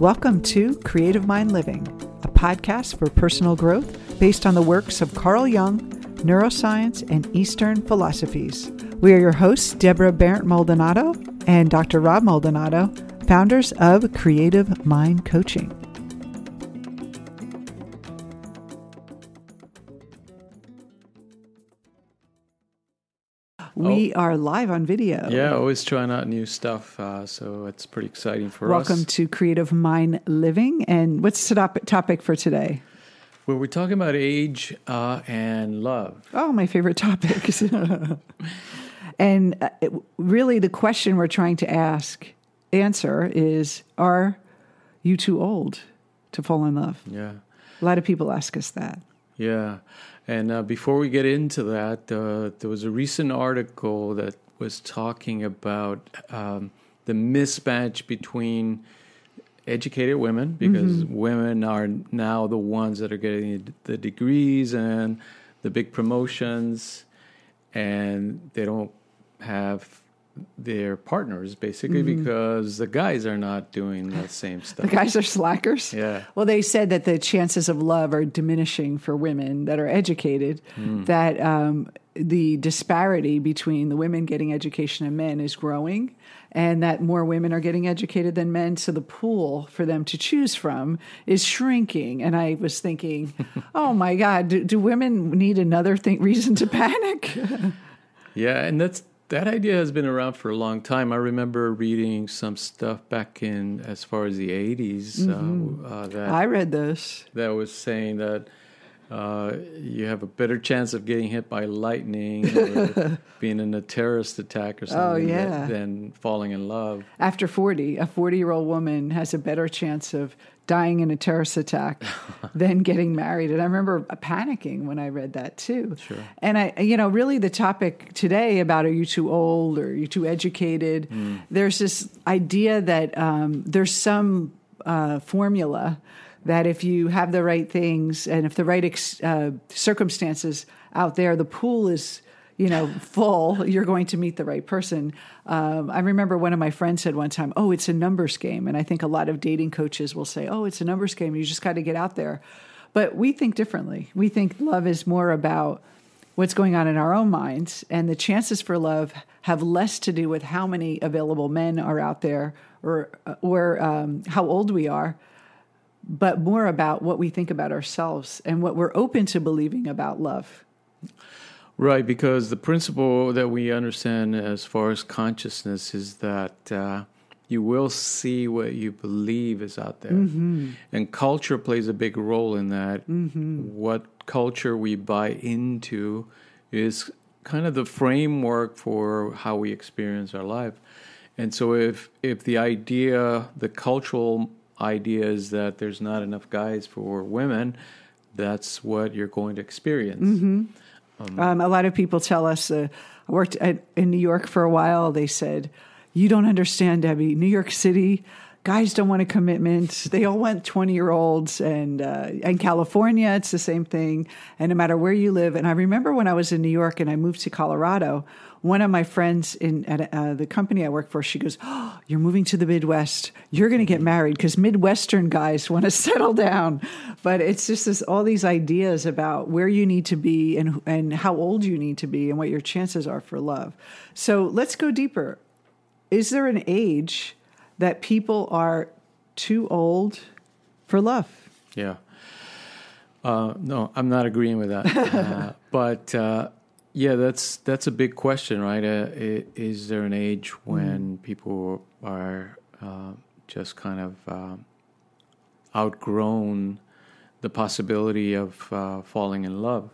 Welcome to Creative Mind Living, a podcast for personal growth based on the works of Carl Jung, neuroscience, and Eastern philosophies. We are your hosts, Deborah Barrett Maldonado and Dr. Rob Maldonado, founders of Creative Mind Coaching. We are live on video. Yeah, always trying out new stuff. Uh, so it's pretty exciting for Welcome us. Welcome to Creative Mind Living. And what's the top- topic for today? Well, we're talking about age uh, and love. Oh, my favorite topics. and uh, it, really, the question we're trying to ask, answer is Are you too old to fall in love? Yeah. A lot of people ask us that. Yeah. And uh, before we get into that, uh, there was a recent article that was talking about um, the mismatch between educated women, because mm-hmm. women are now the ones that are getting the degrees and the big promotions, and they don't have their partners basically mm-hmm. because the guys are not doing the same stuff. The guys are slackers. Yeah. Well, they said that the chances of love are diminishing for women that are educated. Mm. That um, the disparity between the women getting education and men is growing, and that more women are getting educated than men. So the pool for them to choose from is shrinking. And I was thinking, oh my God, do, do women need another thing, reason to panic? yeah, and that's that idea has been around for a long time. I remember reading some stuff back in as far as the 80s. Uh, mm-hmm. Uh, that I read this. That was saying that uh, you have a better chance of getting hit by lightning or being in a terrorist attack or something oh, yeah. than falling in love. After 40, a 40 year old woman has a better chance of dying in a terrorist attack than getting married. And I remember panicking when I read that too. Sure. And I, you know, really the topic today about are you too old or are you too educated? Mm. There's this idea that um, there's some uh, formula that if you have the right things and if the right ex- uh, circumstances out there, the pool is you know full you're going to meet the right person. Um, i remember one of my friends said one time oh it's a numbers game. And i think a lot of dating coaches will say oh it's a numbers game. You just got to get out there. But we think differently. We think love is more about what's going on in our own minds and the chances for love have less to do with how many available men are out there or or um, how old we are but more about what we think about ourselves and what we're open to believing about love. Right, because the principle that we understand as far as consciousness is that uh, you will see what you believe is out there. Mm-hmm. And culture plays a big role in that. Mm-hmm. What culture we buy into is kind of the framework for how we experience our life. And so if if the idea, the cultural idea is that there's not enough guys for women, that's what you're going to experience. Mm-hmm. Um, um, a lot of people tell us, uh, I worked at, in New York for a while, they said, You don't understand, Debbie. New York City, guys don't want a commitment. They all want 20 year olds. And uh, in California, it's the same thing. And no matter where you live. And I remember when I was in New York and I moved to Colorado, one of my friends in at uh, the company I work for, she goes, oh, "You're moving to the Midwest. You're going to get married because Midwestern guys want to settle down." But it's just this all these ideas about where you need to be and and how old you need to be and what your chances are for love. So let's go deeper. Is there an age that people are too old for love? Yeah. Uh, no, I'm not agreeing with that. Uh, but uh, yeah, that's that's a big question, right? Uh, is there an age when mm. people are uh, just kind of uh, outgrown the possibility of uh, falling in love?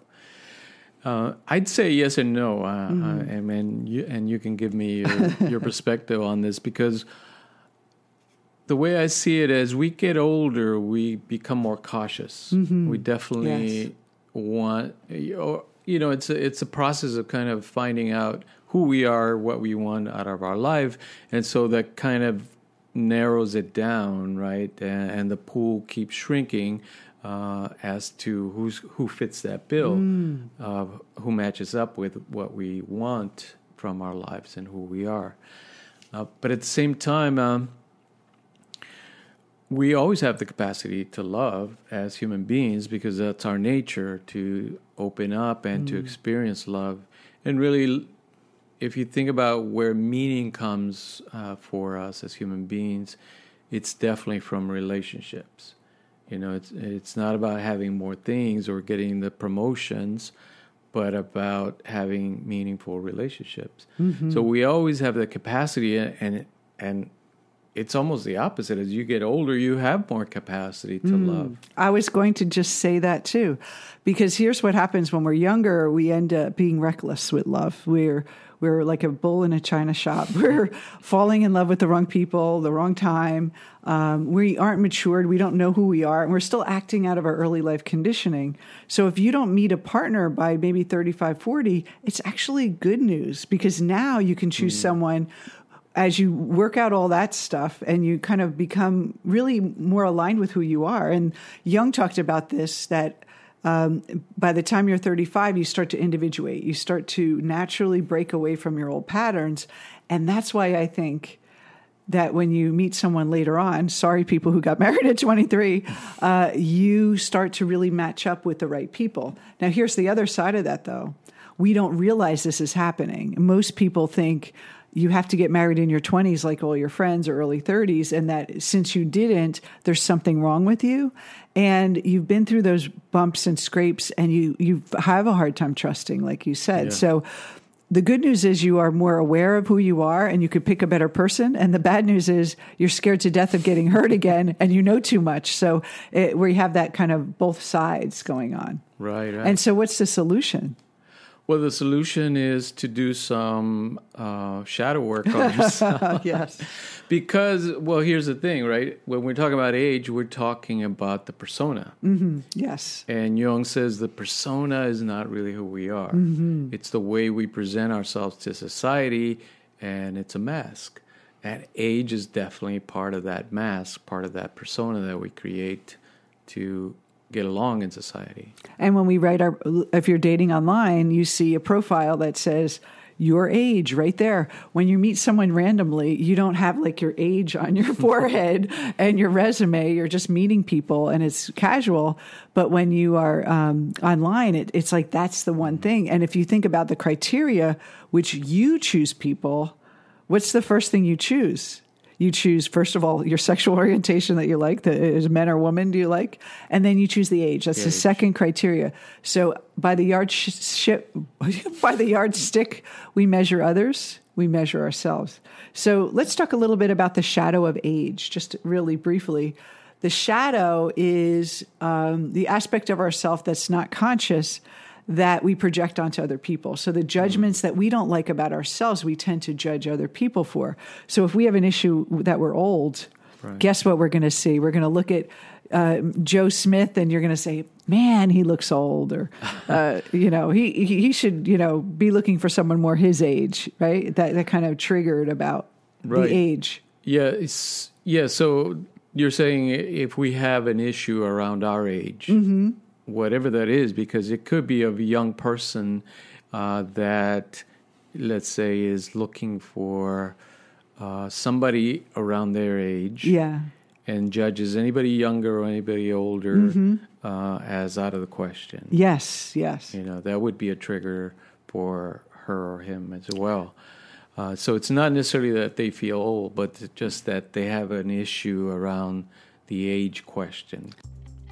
Uh, I'd say yes and no. And, and you, and you can give me your, your perspective on this because the way I see it, as we get older, we become more cautious. Mm-hmm. We definitely yes. want, or, you know, it's a, it's a process of kind of finding out who we are, what we want out of our life, and so that kind of narrows it down, right? And, and the pool keeps shrinking uh, as to who's who fits that bill, mm. uh, who matches up with what we want from our lives and who we are. Uh, but at the same time, um, we always have the capacity to love as human beings because that's our nature to open up and to experience love. And really, if you think about where meaning comes uh, for us as human beings, it's definitely from relationships. You know, it's it's not about having more things or getting the promotions, but about having meaningful relationships. So we always have the capacity, and and it's almost the opposite. As you get older, you have more capacity to love. I was going to just say that too, because here's what happens when we're younger: we end up being reckless with love. We're we're like a bull in a china shop. We're falling in love with the wrong people, the wrong time. Um, we aren't matured. We don't know who we are, and we're still acting out of our early life conditioning. So if you don't meet a partner by maybe 35, 40, it's actually good news because now you can choose someone as you work out all that stuff and you kind of become really more aligned with who you are. And Jung talked about this that um, by the time you're 35, you start to individuate. You start to naturally break away from your old patterns. And that's why I think that when you meet someone later on, sorry, people who got married at 23, uh, you start to really match up with the right people. Now, here's the other side of that, though. We don't realize this is happening. Most people think you have to get married in your 20s, like all your friends, or early 30s, and that since you didn't, there's something wrong with you. And you've been through those bumps and scrapes, and you, you have a hard time trusting, like you said. Yeah. So, the good news is you are more aware of who you are and you could pick a better person. And the bad news is you're scared to death of getting hurt again and you know too much. So it, we have that kind of both sides going on. Right. right. And so, what's the solution? Well, the solution is to do some uh, shadow work on yourself. yes. because, well, here's the thing, right? When we're talking about age, we're talking about the persona. Yes. And Jung says the persona is not really who we are. It's the way we present ourselves to society, and it's a mask. And age is definitely part of that mask, part of that persona that we create to get along in society. And when we write our, if you're dating online, you see a profile that says your age right there. When you meet someone randomly, you don't have like your age on your forehead and your resume. You're just meeting people and it's casual. But when you are um, online, it, it's like that's the one thing. And if you think about the criteria which you choose people, what's the first thing you choose? You choose, first of all, your sexual orientation that you like, the, is men or woman do you like? And then you choose the age. That's the age. second criteria. So by the yard sh- sh- by the yardstick, we measure others, we measure ourselves. So let's talk a little bit about the shadow of age, just really briefly. The shadow is um, the aspect of ourself that's not conscious that we project onto other people. So the judgments that we don't like about ourselves, we tend to judge other people for. So if we have an issue that we're old, guess what we're going to see? We're going to look at uh, Joe Smith, and you're going to say, "Man, he looks old," or uh, you know, he he should you know be looking for someone more his age, right? That that kind of triggered about Right. the age. Yeah, it's, yeah. So you're saying if we have an issue around our age, whatever that is, because it could be of a young person uh, that, let's say, is looking for uh, somebody around their age, Yeah, and judges anybody younger or anybody older uh, as out of the question. yes, yes. You know, that would be a trigger for her or him as well. Uh, so it's not necessarily that they feel old, but just that they have an issue around the age question.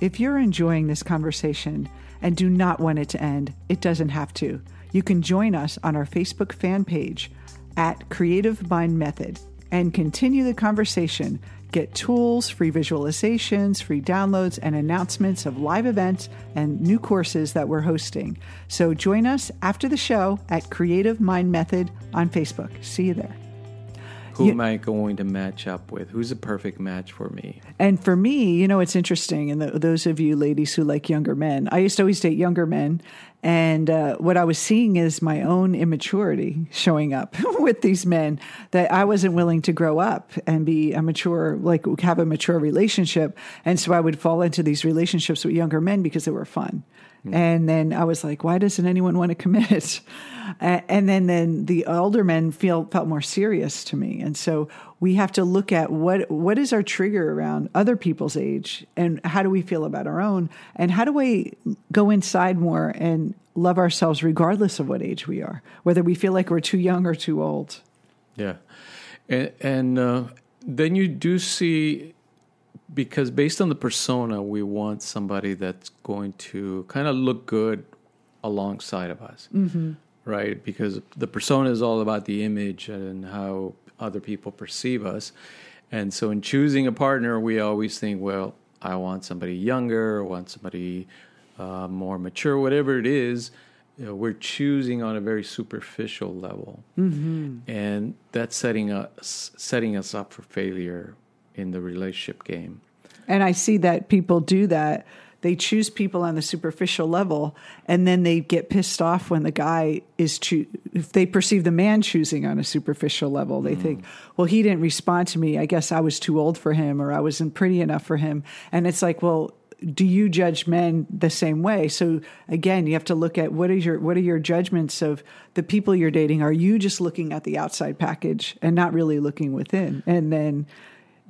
If you're enjoying this conversation and do not want it to end, it doesn't have to. You can join us on our Facebook fan page at Creative Mind Method and continue the conversation. Get tools, free visualizations, free downloads, and announcements of live events and new courses that we're hosting. So join us after the show at Creative Mind Method on Facebook. See you there. Who Yeah. am I going to match up with? Who's a perfect match for me? And for me, you know, it's interesting. And th those of you ladies who like younger men, I used to always date younger men. And uh, what I was seeing is my own immaturity showing up with these men that I wasn't willing to grow up and be a mature, like have a mature relationship. And so I would fall into these relationships with younger men because they were fun. And then I was like, why doesn't anyone want to commit? and then, then the older men feel felt more serious to me. And so we have to look at what what is our trigger around other people's age and how do we feel about our own and how do we go inside more and love ourselves regardless of what age we are, whether we feel like we're too young or too old. Yeah. And, and uh, then you do see because based on the persona, we want somebody that's going to kind of look good alongside of us, mm-hmm. right? Because the persona is all about the image and how other people perceive us. And so, in choosing a partner, we always think, well, I want somebody younger, I want somebody uh, more mature, whatever it is. You know, we're choosing on a very superficial level, mm-hmm. and that's setting us setting us up for failure in the relationship game. And I see that people do that. They choose people on the superficial level, and then they get pissed off when the guy is cho- if they perceive the man choosing on a superficial level. They mm. think, well, he didn't respond to me. I guess I was too old for him, or I wasn't pretty enough for him. And it's like, well, do you judge men the same way? So again, you have to look at what is your what are your judgments of the people you're dating? Are you just looking at the outside package and not really looking within? And then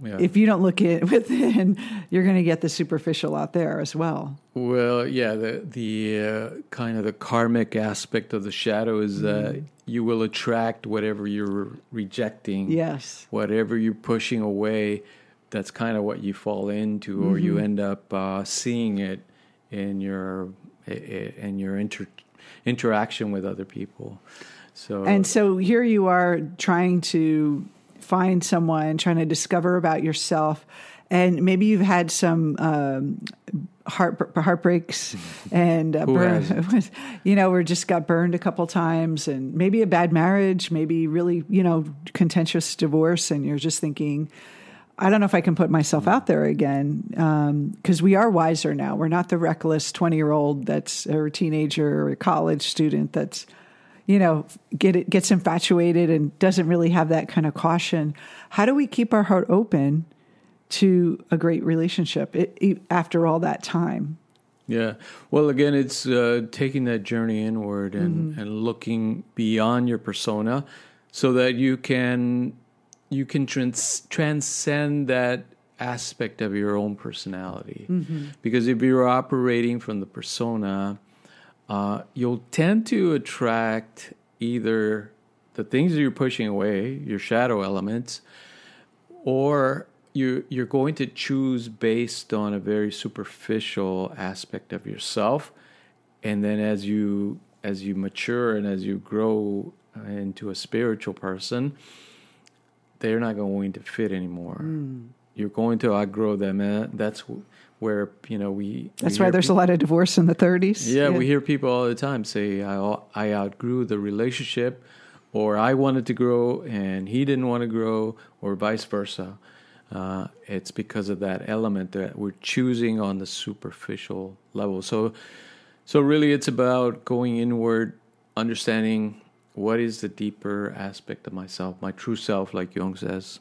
yeah. if you don't look within, you're going to get the superficial out there as well. Well, yeah, the the uh, kind of the karmic aspect of the shadow is that mm. you will attract whatever you're rejecting. Yes, whatever you're pushing away. That's kind of what you fall into, or mm-hmm. you end up uh, seeing it in your in your inter, interaction with other people. So and so here you are trying to find someone, trying to discover about yourself. And maybe you've had some um, heart heartbreaks and uh, burn, you know, or just got burned a couple times, and maybe a bad marriage, maybe really, you know, contentious divorce, and you're just thinking, I don't know if I can put myself out there again because um, we are wiser now. We're not the reckless 20 year old that's or a teenager or a college student that's you know, get it, gets infatuated and doesn't really have that kind of caution. How do we keep our heart open to a great relationship it, it, after all that time? Yeah. Well, again, it's uh, taking that journey inward and, mm-hmm. and looking beyond your persona so that you can you can trans- transcend that aspect of your own personality. Mm-hmm. Because if you're operating from the persona, uh, you'll tend to attract either the things that you're pushing away, your shadow elements, or you you're going to choose based on a very superficial aspect of yourself, and then as you as you mature and as you grow into a spiritual person, they're not going to fit anymore. Mm. You're going to outgrow them, and that's where you know we. That's we why there's people, a lot of divorce in the 30s. Yeah, yeah, we hear people all the time say, "I I outgrew the relationship," or "I wanted to grow and he didn't want to grow," or vice versa. Uh, it's because of that element that we're choosing on the superficial level. So, so really, it's about going inward, understanding what is the deeper aspect of myself, my true self, like Jung says.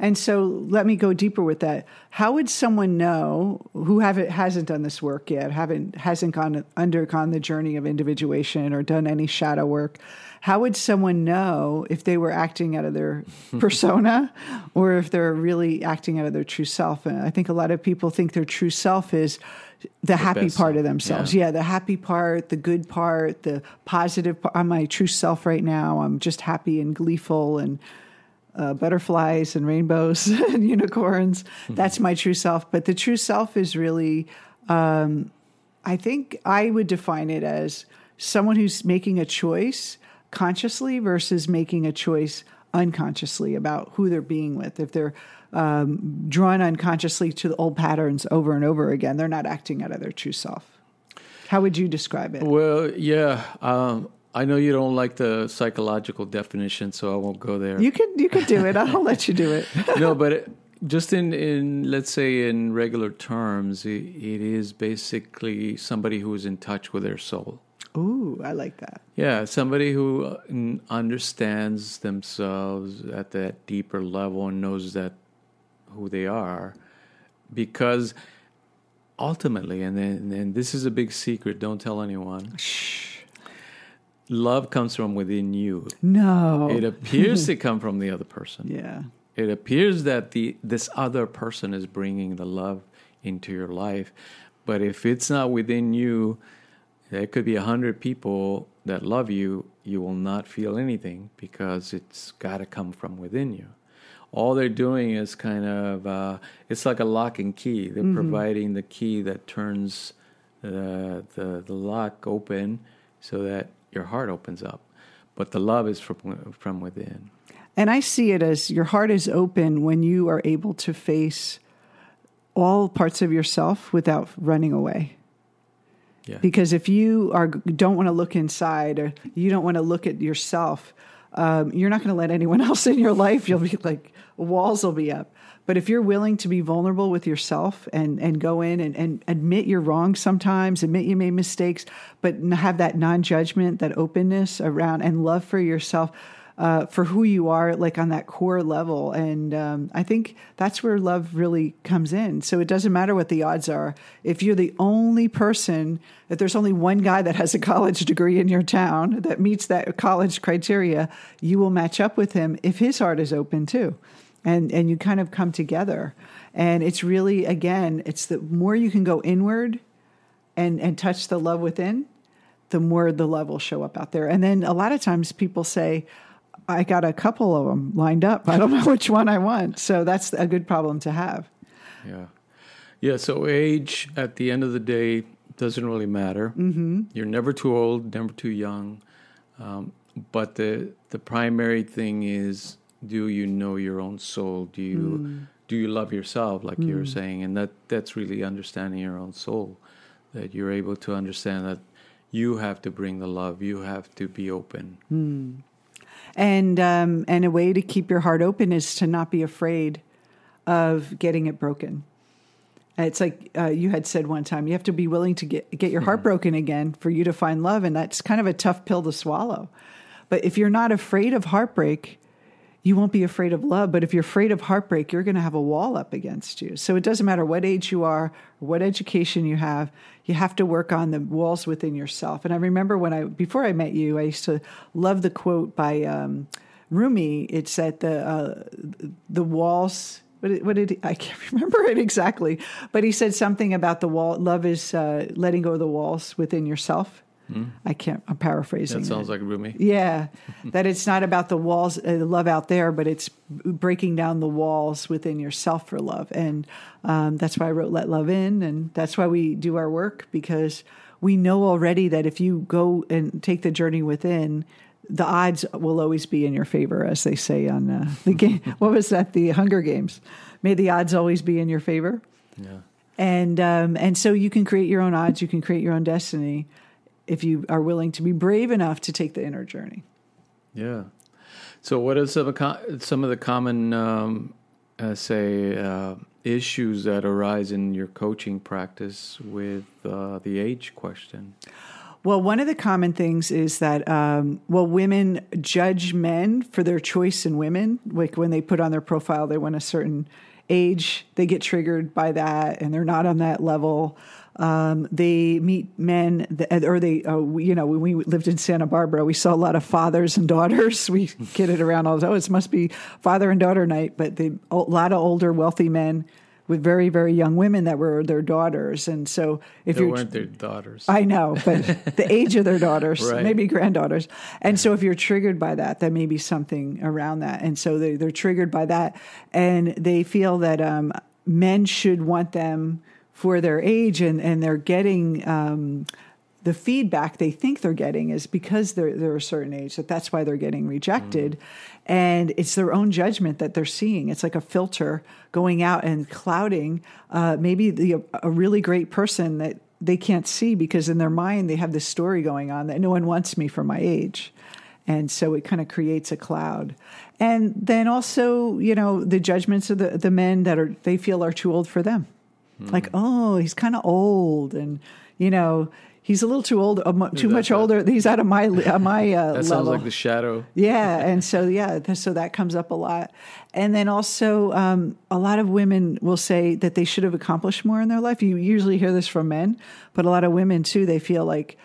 And so let me go deeper with that. How would someone know who haven't hasn't done this work yet, haven't hasn't gone undergone the journey of individuation or done any shadow work? How would someone know if they were acting out of their persona or if they're really acting out of their true self? And I think a lot of people think their true self is the, the happy part of themselves. Yeah. yeah. the happy part, the good part, the positive part. I'm my true self right now. I'm just happy and gleeful and uh, butterflies and rainbows and unicorns. Mm-hmm. That's my true self. But the true self is really, um, I think I would define it as someone who's making a choice consciously versus making a choice unconsciously about who they're being with. If they're um, drawn unconsciously to the old patterns over and over again, they're not acting out of their true self. How would you describe it? Well, yeah, um, I know you don't like the psychological definition, so I won't go there. You could you could do it. I'll let you do it. no, but it, just in in let's say in regular terms, it, it is basically somebody who is in touch with their soul. Ooh, I like that. Yeah, somebody who uh, understands themselves at that deeper level and knows that who they are, because ultimately, and then and this is a big secret. Don't tell anyone. Love comes from within you. No. It appears to come from the other person. yeah. It appears that the this other person is bringing the love into your life, but if it's not within you, there could be a hundred people that love you. You will not feel anything because it's got to come from within you. All they're doing is kind of uh, it's like a lock and key. They're providing the key that turns the, the the lock open so that your heart opens up, but the love is from from within. And I see it as your heart is open when you are able to face all parts of yourself without running away. Yeah. Because if you are don't want to look inside or you don't want to look at yourself, um, you're not going to let anyone else in your life. You'll be like walls will be up. But if you're willing to be vulnerable with yourself and and go in and, and admit you're wrong sometimes, admit you made mistakes, but have that non judgment, that openness around and love for yourself. Uh, for who you are, like on that core level. And um, I think that's where love really comes in. So it doesn't matter what the odds are. If you're the only person, if there's only one guy that has a college degree in your town that meets that college criteria, you will match up with him if his heart is open too. And, and you kind of come together. And it's really, again, it's the more you can go inward and, and touch the love within, the more the love will show up out there. And then a lot of times people say, I got a couple of them lined up. I don't know which one I want. So that's a good problem to have. Yeah. Yeah. So age at the end of the day doesn't really matter. Mm-hmm. You're never too old, never too young. Um, but the the primary thing is, do you know your own soul? Do you do you love yourself, like you were saying? And that that's really understanding your own soul. That you're able to understand that you have to bring the love. You have to be open. And um, and a way to keep your heart open is to not be afraid of getting it broken. It's like uh, you had said one time, you have to be willing to get get your heart broken again for you to find love, and that's kind of a tough pill to swallow. But if you're not afraid of heartbreak, you won't be afraid of love. But if you're afraid of heartbreak, you're going to have a wall up against you. So it doesn't matter what age you are, what education you have, you have to work on the walls within yourself. And I remember when I, before I met you, I used to love the quote by um, Rumi. It's that the, uh, the walls, what did, what did he, I can't remember it exactly, but he said something about the wall. Love is uh, letting go of the walls within yourself. I can't. I'm paraphrasing. That sounds it. like Rumi. Yeah, that it's not about the walls, uh, love out there, but it's breaking down the walls within yourself for love, and um, that's why I wrote "Let Love In," and that's why we do our work because we know already that if you go and take the journey within, the odds will always be in your favor, as they say on uh, the game. what was that? The Hunger Games. May the odds always be in your favor Yeah. and um, and so you can create your own odds you can create your own destiny if you are willing to be brave enough to take the inner journey Yeah. So, what are some of, some of the common, um, uh, say, uh, issues that arise in your coaching practice with uh, the age question? well one of the common things is that um, well women judge men for their choice in women like when they put on their profile they want a certain age they get triggered by that and they're not on that level um, they meet men that, or they uh, we, you know when we lived in santa barbara we saw a lot of fathers and daughters we kid it around all the time oh, it must be father and daughter night but they, a lot of older wealthy men with very very young women that were their daughters and so if They you're weren't their daughters. I know, but the age of their daughters, Right. maybe granddaughters. And so if you're triggered by that, that may be something around that. And so they, they're triggered by that. And they feel that um, men should want them for their age and, and they're getting um, the feedback they think they're getting is because they're, they're a certain age, that that's why they're getting rejected. And it's their own judgment that they're seeing. It's like a filter going out and clouding uh, maybe the, a really great person that they can't see because in their mind they have this story going on that no one wants me for my age. And so it kind of creates a cloud. And then also, you know, the judgments of the, the men that are they feel are too old for them. Like, oh, he's kind of old and you know, he's a little too old, mu- too much older. He's out of my uh, my uh, That level. sounds like the shadow. yeah, and so yeah, so that comes up a lot, and then also um, a lot of women will say that they should have accomplished more in their life. You usually hear this from men, but a lot of women too. They feel like,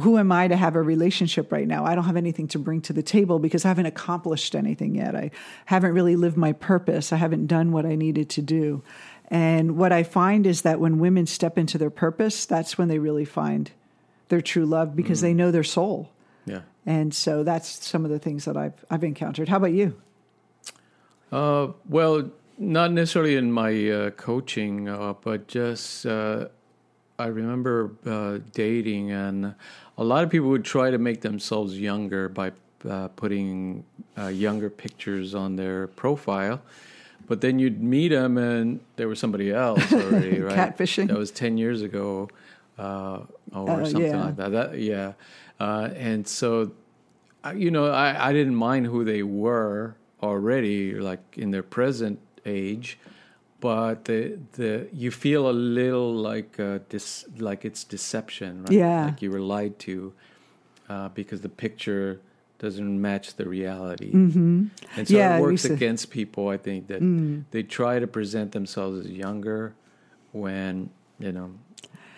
who am I to have a relationship right now? I don't have anything to bring to the table because I haven't accomplished anything yet. I haven't really lived my purpose. I haven't done what I needed to do. And what I find is that when women step into their purpose, that's when they really find their true love because they know their soul. Yeah. And so that's some of the things that I've I've encountered. How about you? Uh, well, not necessarily in my uh, coaching, uh, but just uh, I remember uh, dating, and a lot of people would try to make themselves younger by uh, putting uh, younger pictures on their profile. But then you'd meet them, and there was somebody else already, right? Catfishing? That was ten years ago, uh, or Uh, something yeah. like that. that yeah, uh, and so you know, I, I didn't mind who they were already, like in their present age, but the the you feel a little like uh, dis, like it's deception, right? Yeah. like you were lied to uh, because the picture doesn't match the reality, mm-hmm. and so Yeah, it works against people. I think that they try to present themselves as younger when you know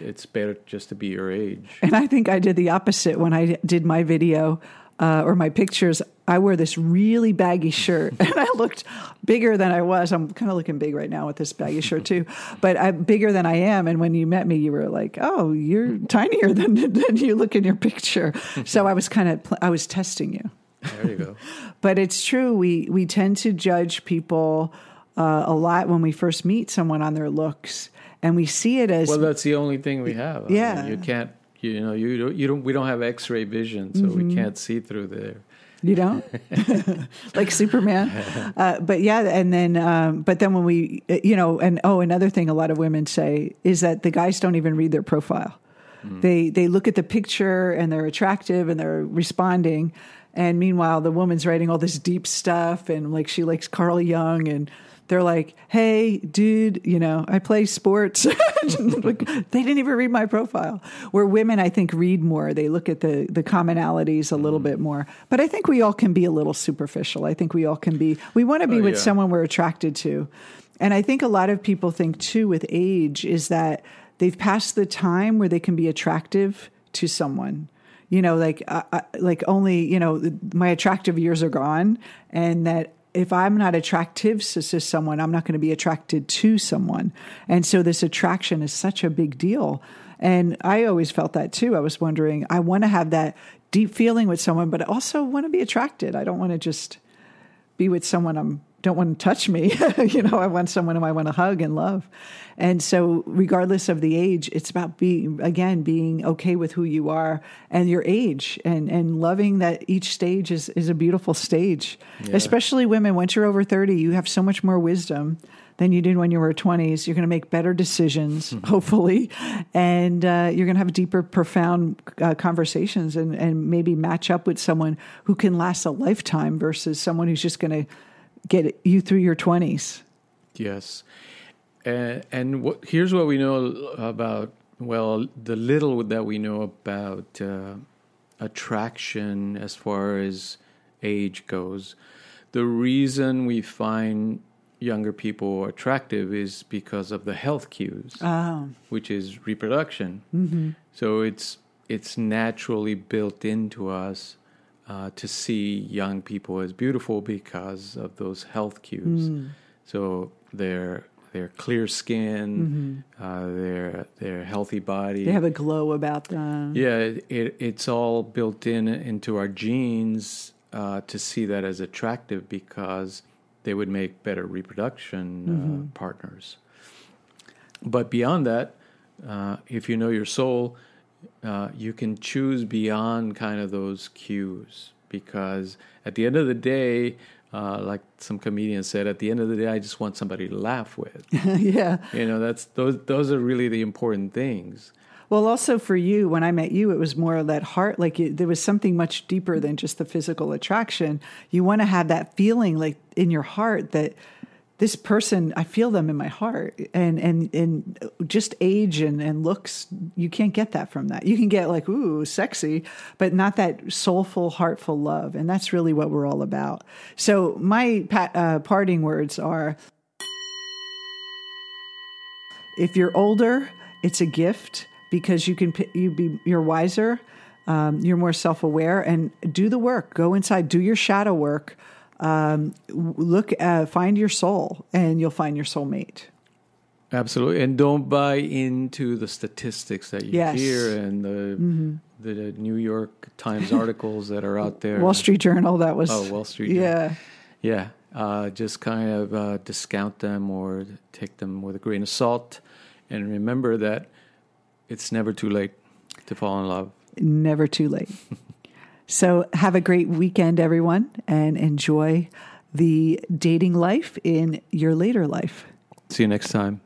it's better just to be your age. And I think I did the opposite when I did my video uh, or my pictures. I wear this really baggy shirt, and I looked bigger than I was. I'm kind of looking big right now with this baggy shirt too, but I'm bigger than I am. And when you met me, you were like, "Oh, you're tinier than than you look in your picture." So I was kind of pl- I was testing you. There you go. But it's true. We we tend to judge people uh, a lot when we first meet someone on their looks, and we see it as Well, that's the only thing we have. I mean, Yeah. you can't. You know, you don't. You don't. We don't have X-ray vision, so Mm-hmm. we can't see through there. You don't like Superman, uh, but yeah, and then um, but then when we, uh, you know, and oh, another thing a lot of women say is that the guys don't even read their profile. They they look at the picture and they're attractive and they're responding, and meanwhile the woman's writing all this deep stuff and like she likes Carl Jung and. They're like, "Hey, dude, you know, I play sports." like, they didn't even read my profile. Where women, I think, read more. They look at the the commonalities a little mm. bit more. But I think we all can be a little superficial. I think we all can be. We want to be Oh, with yeah. someone we're attracted to, and I think a lot of people think too with age is that they've passed the time where they can be attractive to someone you know like I, like only you know my attractive years are gone and that if i'm not attractive to, to someone i'm not going to be attracted to someone. And so this attraction is such a big deal. And i always felt that too. I was wondering i want to have that deep feeling with someone but i also want to be attracted. I don't want to just be with someone I'm don't want to touch me. you know, I want someone who I want to hug and love. And so regardless of the age, it's about being again being okay with who you are and your age and and loving that each stage is is a beautiful stage. Especially women once you're over 30, you have so much more wisdom than you did when you were 20s. You're going to make better decisions, hopefully, and uh, you're going to have deeper, profound uh, conversations and, and maybe match up with someone who can last a lifetime versus someone who's just going to get you through your 20s. Yes, and and what, here's what we know about. Well, the little that we know about uh, attraction as far as age goes, the reason we find younger people attractive is because of the health cues, Oh, which is reproduction. So it's it's naturally built into us uh, to see young people as beautiful because of those health cues. So their their clear skin, uh, their their healthy body. they have a glow about them. yeah, it, it, it's all built in into our genes uh, to see that as attractive because they would make better reproduction uh, partners. But beyond that, uh, if you know your soul, uh, you can choose beyond kind of those cues because at the end of the day, uh, like some comedian said, at the end of the day, I just want somebody to laugh with. yeah. you know, that's those those are really the important things. Well, also for you, when I met you, it was more of that heart. Like you, there was something much deeper than just the physical attraction. You want to have that feeling, like in your heart, that this person i feel them in my heart. And and and just age and and looks you can't get that from that. You can get like ooh sexy but not that soulful heartful love. And that's really what we're all about. So my uh, parting words are if you're older it's a gift because you can you be you're wiser um, you're more self-aware and do the work. Go inside do your shadow work um, look, uh, find your soul, and you'll find your soulmate. Absolutely, and don't buy into the statistics that you yes. hear and the mm-hmm. the New York Times articles that are out there. Wall Street Journal. That was oh Wall Street. Yeah, Journal. yeah. Uh, just kind of uh, discount them or take them with a grain of salt, and remember that it's never too late to fall in love. Never too late. So have a great weekend, everyone, and enjoy the dating life in your later life. See you next time.